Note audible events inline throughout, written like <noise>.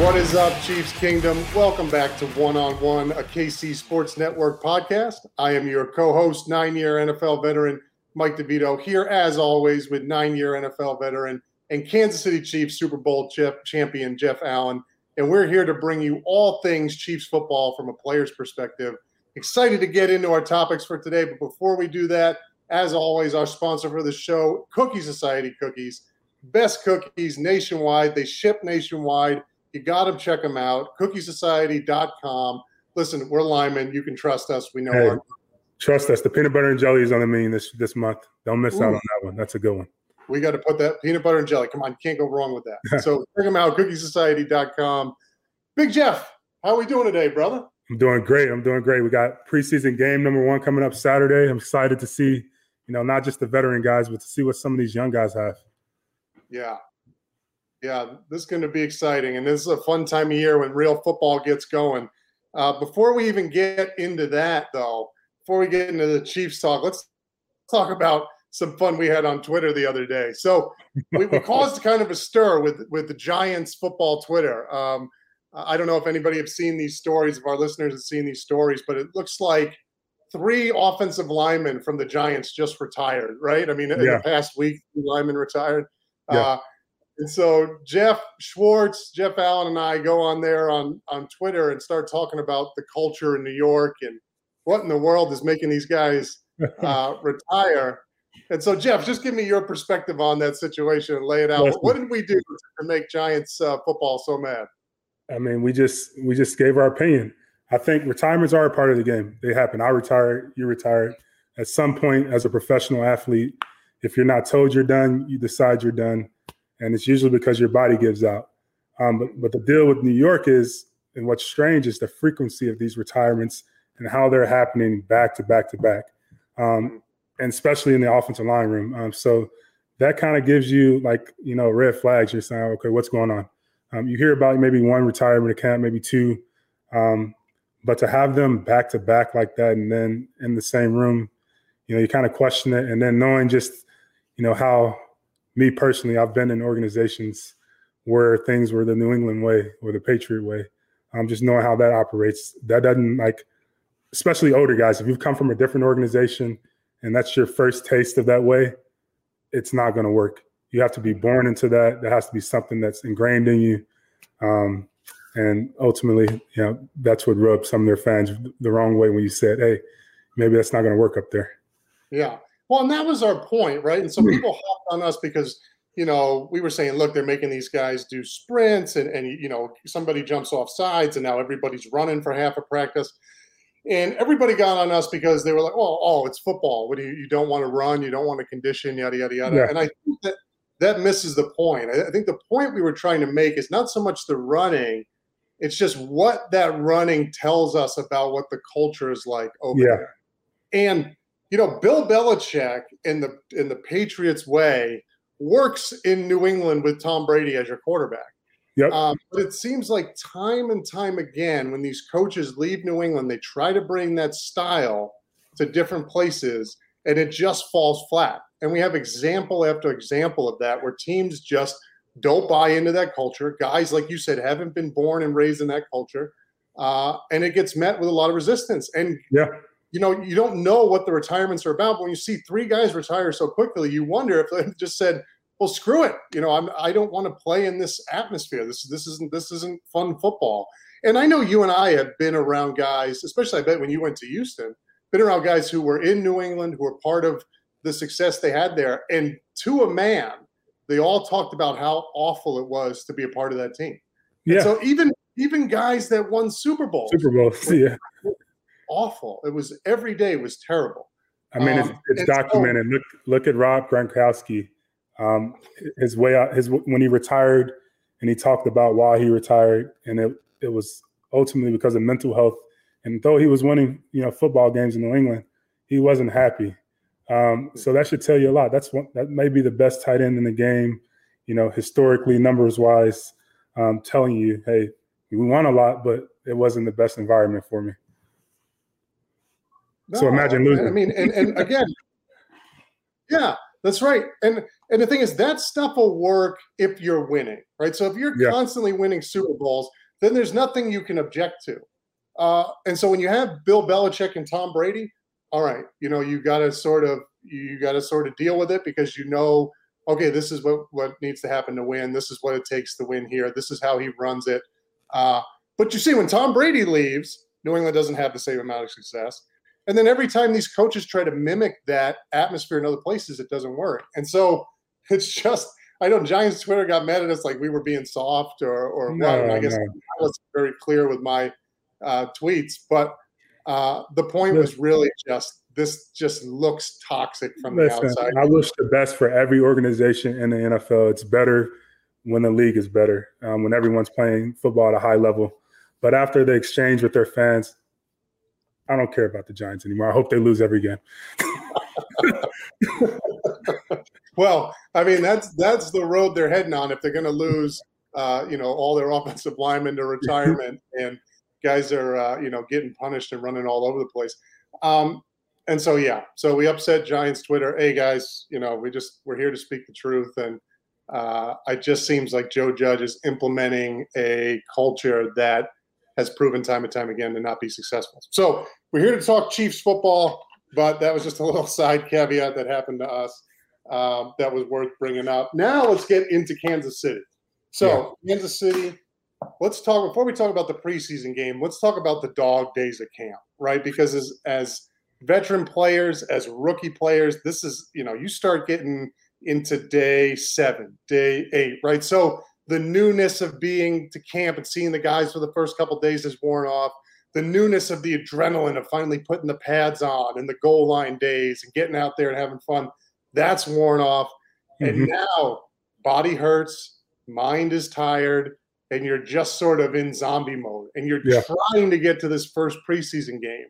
What is up, Chiefs Kingdom? Welcome back to One on One, a KC Sports Network podcast. I am your co host, nine year NFL veteran Mike DeVito, here as always with nine year NFL veteran and Kansas City Chiefs Super Bowl champion Jeff Allen. And we're here to bring you all things Chiefs football from a player's perspective. Excited to get into our topics for today. But before we do that, as always, our sponsor for the show, Cookie Society Cookies. Best cookies nationwide. They ship nationwide you got to check them out. Cookiesociety.com. Listen, we're linemen. You can trust us. We know hey, our. Trust us. The peanut butter and jelly is on the menu this this month. Don't miss Ooh. out on that one. That's a good one. We got to put that peanut butter and jelly. Come on, can't go wrong with that. <laughs> so check them out. Cookiesociety.com. Big Jeff, how are we doing today, brother? I'm doing great. I'm doing great. We got preseason game number one coming up Saturday. I'm excited to see, you know, not just the veteran guys, but to see what some of these young guys have. Yeah, yeah, this is going to be exciting. And this is a fun time of year when real football gets going. Uh, before we even get into that, though, before we get into the Chiefs talk, let's talk about some fun we had on Twitter the other day. So we, we caused <laughs> kind of a stir with with the Giants football Twitter. Um, I don't know if anybody have seen these stories, if our listeners have seen these stories, but it looks like three offensive linemen from the Giants just retired, right? I mean, in the past week, linemen retired. Yeah. Uh, and so Geoff Schwartz, Jeff Allen, and I go on there on on Twitter and start talking about the culture in New York and what in the world is making these guys <laughs> uh, retire. And so, Jeff, just give me your perspective on that situation and lay it out. What did we do to make Giants uh, football so mad? I mean, we just we just gave our opinion. I think retirements are a part of the game. They happen. I retired. You retired. At some point, as a professional athlete, if you're not told you're done, you decide you're done and it's usually because your body gives out. Um, but, but the deal with New York is, and what's strange is the frequency of these retirements and how they're happening back to back to back, um, and especially in the offensive line room. Um, so that kind of gives you like you know red flags. You're saying, okay, what's going on? Um, you hear about maybe one retirement account, maybe two, um, but to have them back to back like that, and then in the same room, you know, you kind of question it, and then knowing just you know how me personally, I've been in organizations where things were the New England way or the Patriot way. Um, just knowing how that operates, that doesn't like, especially older guys. If you've come from a different organization and that's your first taste of that way, it's not going to work. You have to be born into that. There has to be something that's ingrained in you. Um, and ultimately, you know, that's what rubbed some of their fans the wrong way when you said, "Hey, maybe that's not going to work up there." Yeah, well, and that was our point, right? And so hmm. people hopped on us because you know we were saying, look, they're making these guys do sprints, and and you know somebody jumps off sides, and now everybody's running for half a practice. And everybody got on us because they were like, "Oh, oh, it's football. What do you? You don't want to run. You don't want to condition. Yada yada yada." Yeah. And I think that that misses the point. I think the point we were trying to make is not so much the running; it's just what that running tells us about what the culture is like over yeah. there. And you know, Bill Belichick in the in the Patriots way works in New England with Tom Brady as your quarterback. Yep. Um, but it seems like time and time again, when these coaches leave New England, they try to bring that style to different places, and it just falls flat. And we have example after example of that where teams just don't buy into that culture. Guys, like you said, haven't been born and raised in that culture. Uh, and it gets met with a lot of resistance. And yeah, you know, you don't know what the retirements are about. But when you see three guys retire so quickly, you wonder if they <laughs> just said, "Well, screw it," you know, I'm I don't want to play in this atmosphere. This this isn't this isn't fun football. And I know you and I have been around guys, especially I bet when you went to Houston, been around guys who were in New England, who were part of the success they had there, and to a man, they all talked about how awful it was to be a part of that team. Yeah. And so even even guys that won Super Bowls, Super Bowls, <laughs> yeah, awful. It was every day was terrible. I mean, it's, um, documented. So, look, look at Rob Gronkowski. Um, his way out, his when he retired, and he talked about why he retired, and it it was ultimately because of mental health. And though he was winning, you know, football games in New England, he wasn't happy. Um, so that should tell you a lot. That's one that may be the best tight end in the game, you know, historically, numbers wise, um, telling you, hey, we won a lot, but it wasn't the best environment for me. No, so imagine losing. I mean, and, and <laughs> again, yeah, that's right. And and the thing is, that stuff will work if you're winning, right? So if you're yeah. constantly winning Super Bowls, then there's nothing you can object to. Uh, and so when you have Bill Belichick and Tom Brady, all right, you know, you got to sort of you got to sort of deal with it because you know, okay, this is what what needs to happen to win. This is what it takes to win here. This is how he runs it. Uh, but you see, when Tom Brady leaves, New England doesn't have the same amount of success. And then every time these coaches try to mimic that atmosphere in other places, it doesn't work. And so <laughs> it's just I know Giants Twitter got mad at us like we were being soft or or no, what. And I guess no. I was very clear with my uh, tweets, but uh, the point was really just this just looks toxic from Listen, the outside. I wish the best for every organization in the NFL. It's better when the league is better, um, when everyone's playing football at a high level. But after the exchange with their fans, I don't care about the Giants anymore. I hope they lose every game. <laughs> well, I mean that's that's the road they're heading on if they're going to lose, uh, you know, all their <laughs> offensive linemen to retirement and guys are uh, you know getting punished and running all over the place. Um, and so yeah, so we upset Giants Twitter. Hey guys, you know we just we're here to speak the truth, and uh, it just seems like Joe Judge is implementing a culture that has proven time and time again to not be successful. So we're here to talk Chiefs football, but that was just a <laughs> little side caveat that happened to us um, that was worth bringing up. Now let's get into Kansas City. So yeah. Kansas City let's talk before we talk about the preseason game. Let's talk about the dog days of camp, right? Because as as veteran players, as rookie players, this is you know you start getting into day seven, day eight, right? So the newness of being to camp and seeing the guys for the first couple days is worn off. The newness of the adrenaline of finally putting the pads on and the goal line days and getting out there and having fun, that's worn off. Mm-hmm. And now body hurts, mind is tired, and you're just sort of in zombie mode and you're yeah. trying to get to this first preseason game.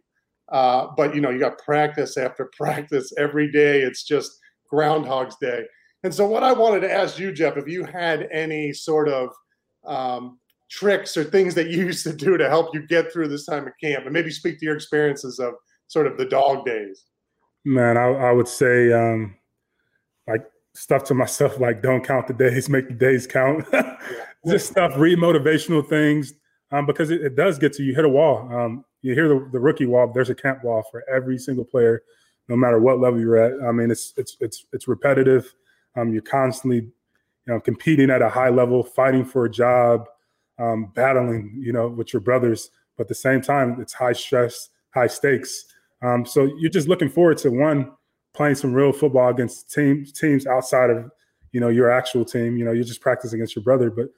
Uh, but you know, you got practice after <laughs> practice every day. It's just Groundhog's Day. And so, what I wanted to ask you, Jeff, if you had any sort of um, tricks or things that you <laughs> used to do to help you get through this time of camp, and maybe speak to your experiences of sort of the dog days. Man, I, I would say um, like stuff to myself like don't count the days, make the days count. <laughs> Just stuff, read motivational things um, because it, it, does get to you. Hit a wall. Um, you hear the, the rookie wall. There's a camp wall for every single player, no matter what level you're at. I mean, it's it's it's it's repetitive. Um, you're constantly, you know, competing at a high level, fighting for a job, um, battling, you know, with your brothers. But at the same time, it's high stress, high stakes. Um, so you're just looking forward to one playing some real football against teams teams outside of you know your actual team. You know, you're just practicing against your brother, but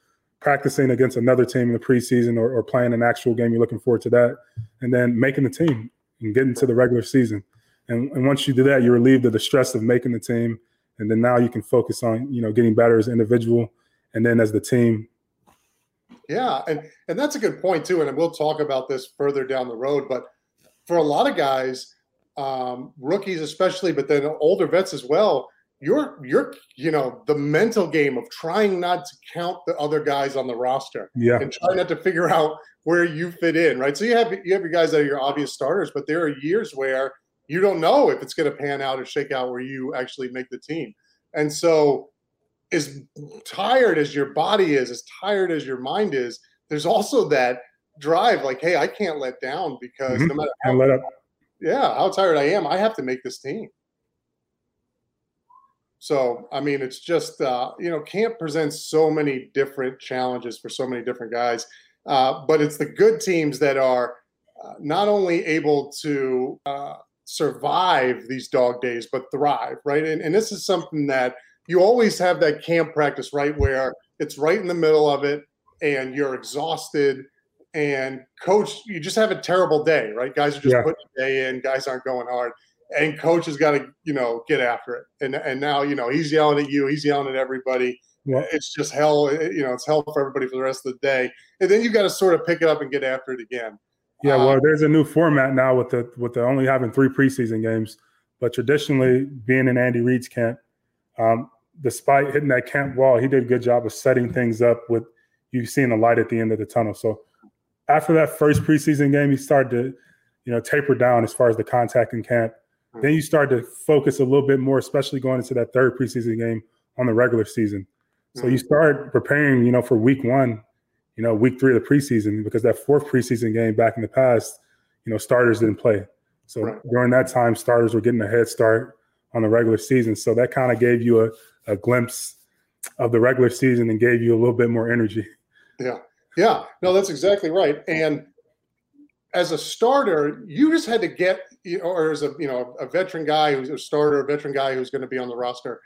practicing against another team in the preseason or, or playing an actual game, you're looking forward to that, and then making the team and getting to the regular season. And, and once you do that, you're relieved of the stress of making the team, and then now you can focus on you know getting better as an individual, and then as the team. Yeah, and and that's a good point too. And we'll talk about this further down the road. But for a lot of guys, um, rookies especially, but then older vets as well. You're you're you know the mental game of trying not to count the other guys on the roster, yeah, and trying not to figure out where you fit in, right? So you have you have your guys that are your obvious starters, but there are years where you don't know if it's going to pan out or shake out where you actually make the team. And so, as tired as your body is, as tired as your mind is, there's also that drive like, hey, I can't let down because mm-hmm. no matter how, let up. yeah, how tired I am, I have to make this team. So, I mean, it's just, uh, you know, camp presents so many different challenges for so many different guys. Uh, but it's the good teams that are uh, not only able to uh, survive these dog days, but thrive, right? And, and this is something that you always have that camp practice, right? Where it's right in the middle of it and you're exhausted and coach, you just have a terrible day, right? Guys are just yeah. putting a day in, guys aren't going hard. And coach has got to, you know, get after it. And and now, you know, he's yelling at you, he's yelling at everybody. Yeah. It's just hell, you know, it's hell for everybody for the rest of the day. And then you've got to sort of pick it up and get after it again. Yeah, well, um, there's a new format now with the with the only having three preseason games, but traditionally being in Andy Reid's camp, um, despite hitting that camp wall, he did a good job of setting things up with you seeing the light at the end of the tunnel. So after that first preseason game, he started to, you know, taper down as far as the contact in camp. Mm-hmm. Then you start to focus a little bit more, especially going into that third preseason game on the regular season. So you start preparing, you know, for week one you know, week three of the preseason because that fourth preseason game back in the past, you know, starters didn't play. So right. during that time, starters were getting a head start on the regular season. So that kind of gave you a, a glimpse of the regular season and gave you a little bit more energy. Yeah. Yeah. No, that's exactly right. And as a starter, you just had to get, or as a you know a veteran guy who's a starter, a veteran guy who's going to be on the roster,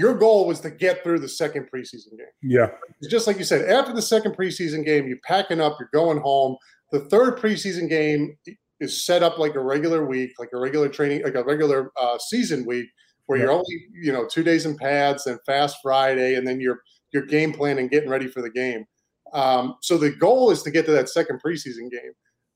your goal was to get through the second preseason game. Yeah. It's just like you said, after the second preseason game, you're packing up, you're going home. The third preseason game is set up like a regular week, like a regular training, like a regular uh, season week, where yeah. you're only, you know, two days in pads, and fast Friday, and then you're you're game planning, and getting ready for the game. Um, so the goal is to get to that second preseason game.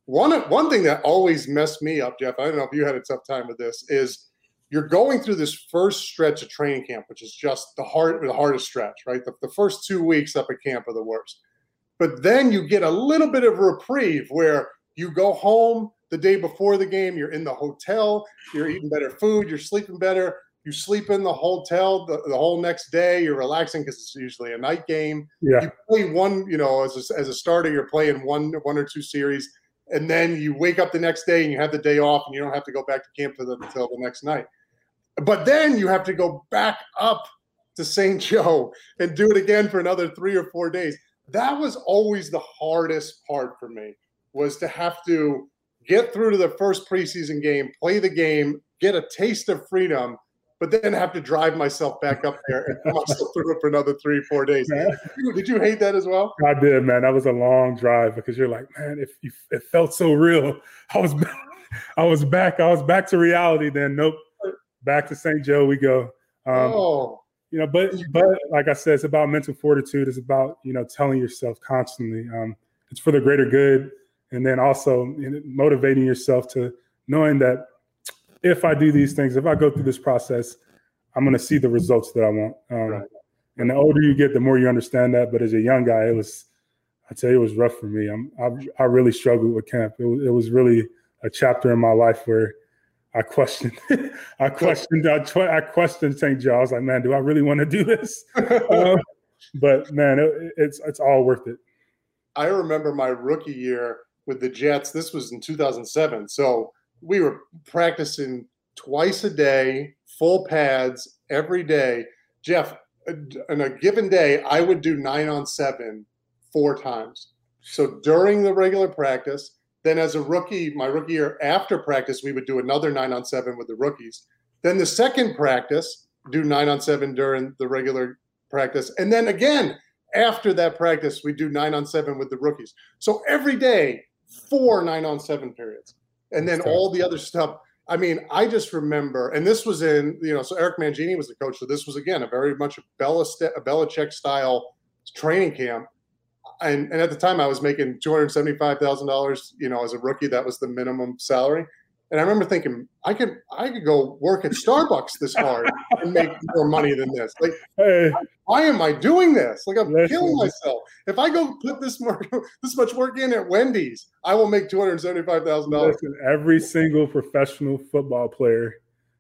One one thing that always messed me up, Jeff. I don't know if you had a tough time with this. Is you're going through this first stretch of training camp, which is just the hard, the hardest stretch, right? The, the first two weeks up at camp are the worst. But then you get a little bit of reprieve where you go home the day before the game, you're in the hotel, you're eating better food, you're sleeping better, you sleep in the hotel the, the whole next day, you're relaxing because it's usually a night game. Yeah. You play one, you know, as a, as a starter, you're playing one one or two series, and then you wake up the next day and you have the day off and you don't have to go back to camp the, until the next night. But then you have to go back up to St. Joe and do it again for another three or four days. That was always the hardest part for me was to have to get through to the first preseason game, play the game, get a taste of freedom, but then have to drive myself back up there and myself through it for another three, four days. Did you, did you, hate that as well? I did, man. That was a long drive because you're like, man, if it felt so real. I was, <laughs> I was back. I was back to reality. Then nope, back to St. Joe we go. Um, oh. You know, but but like I said, it's about mental fortitude. It's about you know telling yourself constantly. Um, it's for the greater good, and then also you know, motivating yourself to knowing that if I do these things, if I go through this process, I'm going to see the results that I want. Um, right. And the older you get, the more you understand that. But as a young guy, it was, I tell you, it was rough for me. I'm, I, I really struggled with camp. It was, it was really a chapter in my life where I questioned, <laughs> I questioned, I, I questioned St. Joe. I was like, man, do I really want to do this? <laughs> um, but man, it, it's it's all worth it. I remember my rookie year with the Jets. This was in 2007. So we were practicing twice a day, full pads every day. Jeff, on a given day, I would do nine on seven four times. So during the regular practice, then as a rookie, my rookie year after practice, we would do another nine on seven with the rookies. Then the second practice, do nine on seven during the regular practice. And then again, after that practice, we do nine on seven with the rookies. So every day, four nine on seven periods. And then all the other stuff. I mean, I just remember, and this was in, you know, so Eric Mangini was the coach. So this was, again, a very much a, Belichick style training camp and, and at the time I was making two hundred seventy five thousand dollars. You know, as a rookie, that was the minimum salary. And I remember thinking, I could I could go work at Starbucks this hard and make more money than this. Like, hey, why am I doing this? Like, I'm listen, killing myself. If I go put this more <laughs> this much work in at Wendy's, I will make two hundred seventy five thousand dollars. Every single professional football player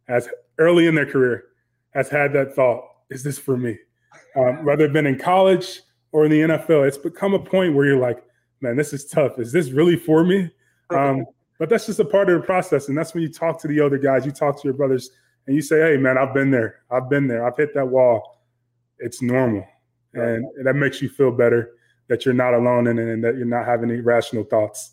has early in their career has had that thought: Is this for me? Um, whether it's been in college or in the NFL, it's become a point where you're like, man, this is tough. Is this really for me? Um, but that's just a part of the process. And that's when you talk to the other guys, you talk to your brothers, and you say, hey, man, I've been there. I've been there. I've hit that wall. It's normal. And that makes you feel better that you're not alone in it and that you're not having irrational thoughts.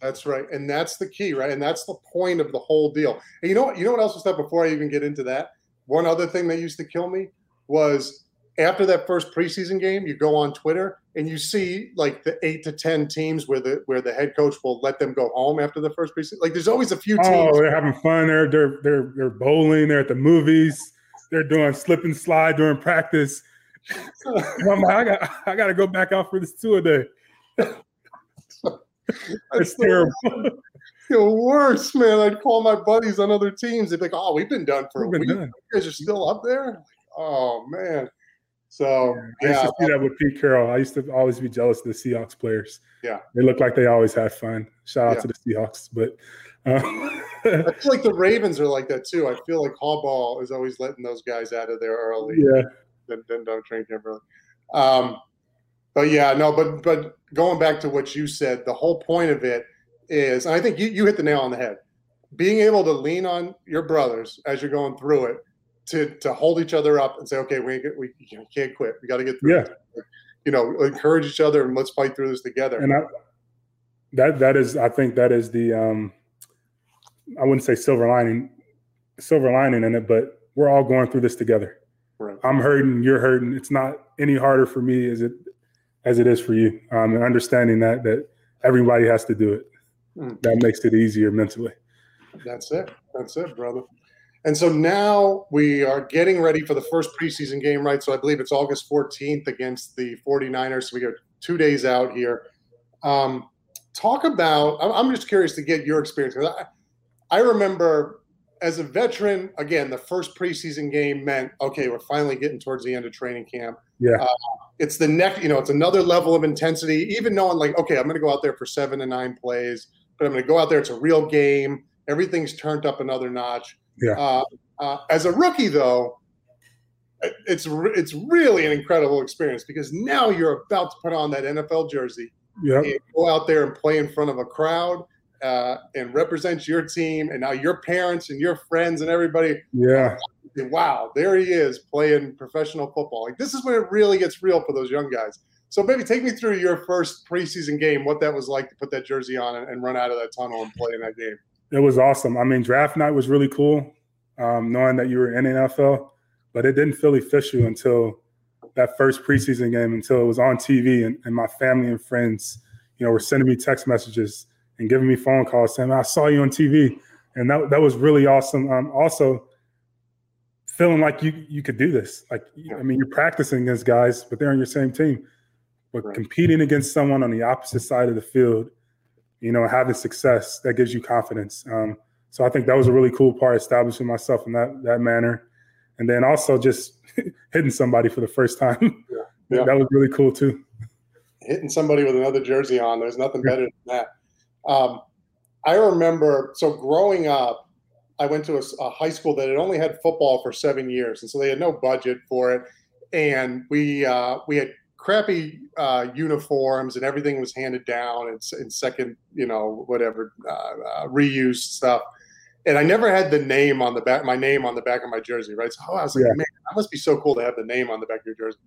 That's right. And that's the key, right? And that's the point of the whole deal. And you know what? You know what else was that before I even get into that? One other thing that used to kill me was after that first preseason game, you go on Twitter and you see like the eight to ten teams where the where the head coach will let them go home after the first preseason. Like there's always a few oh, teams. Oh, they're having fun. They're they're they're they're bowling. They're at the movies. They're doing slip and slide during practice. <laughs> I'm like, I got I got to go back out for this a day. <laughs> it's terrible. The worst, man. I'd call my buddies on other teams. They'd be like, "Oh, we've been done for we've a week. Done. You guys are still up there." Like, oh man. So yeah, I used to see that with Pete Carroll. I used to always be jealous of the Seahawks players. Yeah, they look like they always had fun. Shout out yeah. to the Seahawks, but uh, I <laughs> feel like the Ravens are like that too. I feel like Harbaugh is always letting those guys out of there early. Yeah, then, then don't train camp early. Um, but yeah, no, but but going back to what you said, the whole point of it is, and I think you you hit the nail on the head. Being able to lean on your brothers as you're going through it to to hold each other up and say, okay, we we can't quit. We got to get through. Yeah. It. You know, encourage each other and let's fight through this together. And I, that that is, I think that is the, um, I wouldn't say silver lining, silver lining in it, but we're all going through this together. Right. I'm hurting, you're hurting. It's not any harder for me as it as it is for you. Um, and understanding that that everybody has to do it. Mm. That makes it easier mentally. That's it. That's it, brother. And so now we are getting ready for the first preseason game, right? So I believe it's August 14th against the 49ers. So we got two days out here. Um, talk about, I'm just curious to get your experience. I, I remember as a veteran, again, the first preseason game meant, okay, we're finally getting towards the end of training camp. Yeah. Uh, it's the next, you know, it's another level of intensity, even knowing like, okay, I'm going to go out there for seven to nine plays, but I'm going to go out there. It's a real game. Everything's turned up another notch. Yeah. Uh, uh, as a rookie, though, it's it's really an incredible experience because now you're about to put on that NFL jersey yep. and go out there and play in front of a crowd uh, and represent your team, and now your parents and your friends and everybody. Yeah. Wow, there he is playing professional football. Like this is when it really gets real for those young guys. So maybe take me through your first preseason game, what that was like to put that jersey on and, and run out of that tunnel and play in that game. It was awesome. I mean, draft night was really cool, um, knowing that you were in NFL, but it didn't feel official until that first preseason game, until it was on TV, and, and my family and friends, you know, were sending me text messages and giving me phone calls saying, "I saw you on TV," and that that was really awesome. Um, also, feeling like you you could do this. Like, I mean, you're practicing against guys, but they're on your same team, but right. competing against someone on the opposite side of the field you know, having success that gives you confidence. Um, so I think that was a really cool part, establishing myself in that that manner, and then also just <laughs> hitting somebody for the first time. Yeah. Yeah. that was really cool too. Hitting somebody with another jersey on, there's nothing better than that. Um, I remember, so growing up, I went to a, a, high school that had only had football for seven years, and so they had no budget for it. And we uh, we had crappy uh, uniforms and everything was handed down and, and second, you know, whatever uh, uh, reused stuff. And I never had the name on the back, my name on the back of my jersey, right? So I was like, yeah. man, that must be so cool to have the name on the back of your jersey.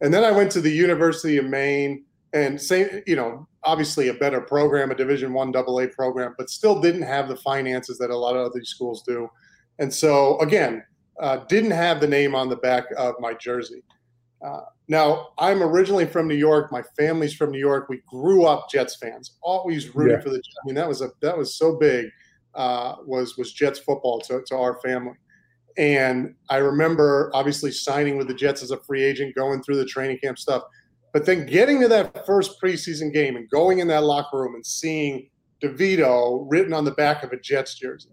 And then I went to the University of Maine and same, you know, obviously a better program, a Division One Double A program, but still didn't have the finances that a lot of other schools do. And so again, uh, didn't have the name on the back of my jersey. Uh, now, I'm originally from New York. My family's from New York. We grew up Jets fans, always rooting yeah. for the. Jets. I mean, that was a that was so big. Uh, was was Jets football to, to our family, and I remember obviously signing with the Jets as a free agent, going through the training camp stuff, but then getting to that first preseason game and going in that locker room and seeing DeVito written on the back of a Jets jersey.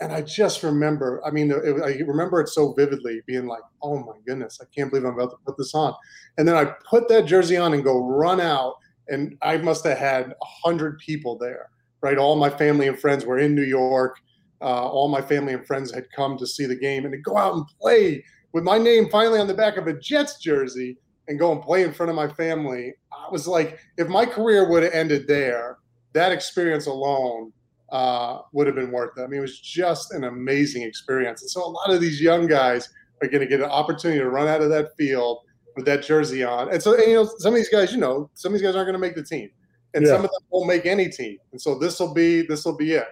And I just remember, I mean, it, I remember it so vividly being like, oh my goodness, I can't believe I'm about to put this on. And then I put that jersey on and go run out. And I must have had 100 people there, right? All my family and friends were in New York. Uh, all my family and friends had come to see the game and to go out and play with my name finally on the back of a Jets jersey and go and play in front of my family. I was like, if my career would have ended there, that experience alone uh, would have been worth it. I mean, it was just an amazing experience. And so a lot of these young guys are going to get an opportunity to run out of that field with that jersey on. And so, and, you know, some of these guys, you know, some of these guys aren't going to make the team, and yeah. some of them won't make any team. And so this will be this will be it.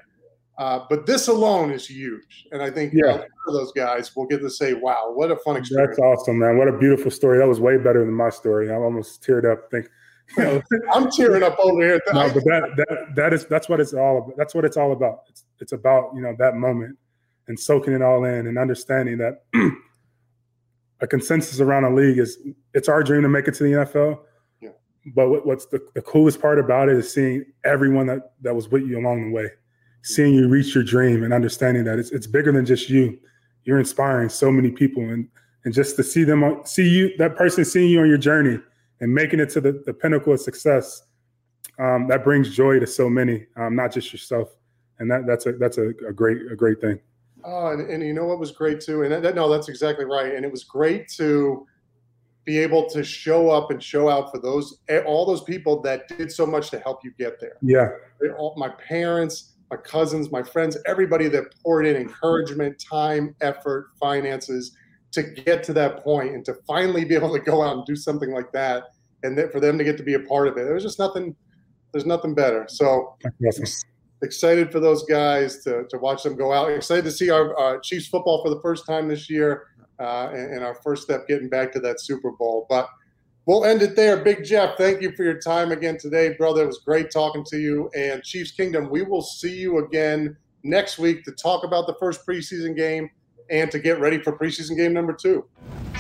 Uh, but this alone is huge, and I think yeah. those guys will get to say, "Wow, what a fun experience!" That's awesome, man. What a beautiful story. That was way better than my story. I'm almost teared up. Think <laughs> I'm tearing up over here. no, but that that that is that's what it's all about. That's what it's all about. It's it's about you know that moment and soaking it all in and understanding that <clears throat> a consensus around a league is it's our dream to make it to the NFL. Yeah. But what, what's the, the coolest part about it is seeing everyone that that was with you along the way, seeing you reach your dream and understanding that it's it's bigger than just you. You're inspiring so many people and and just to see them see you that person seeing you on your journey and making it to the, the pinnacle of success, um, that brings joy to so many, um, not just yourself. And that, that's a that's a, a great a great thing. Oh, and, and, you know what was great too, and that, no, that's exactly right. And it was great to be able to show up and show out for those all those people that did so much to help you get there. Yeah, all, my parents, my cousins, my friends, everybody that poured in encouragement, time, effort, finances to get to that point and to finally be able to go out and do something like that and for them to get to be a part of it. There's just nothing there's nothing better. So excited for those guys to, to watch them go out. Excited to see our Chiefs football for the first time this year uh, and, and, our first step getting back to that Super Bowl. But we'll end it there. Big Jeff, thank you for your time again today, brother. It was great talking to you. And Chiefs Kingdom, we will see you again next week to talk about the first preseason game and to get ready for preseason game number two.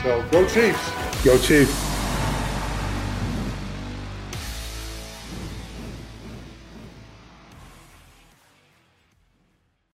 So go Chiefs. Go Chiefs.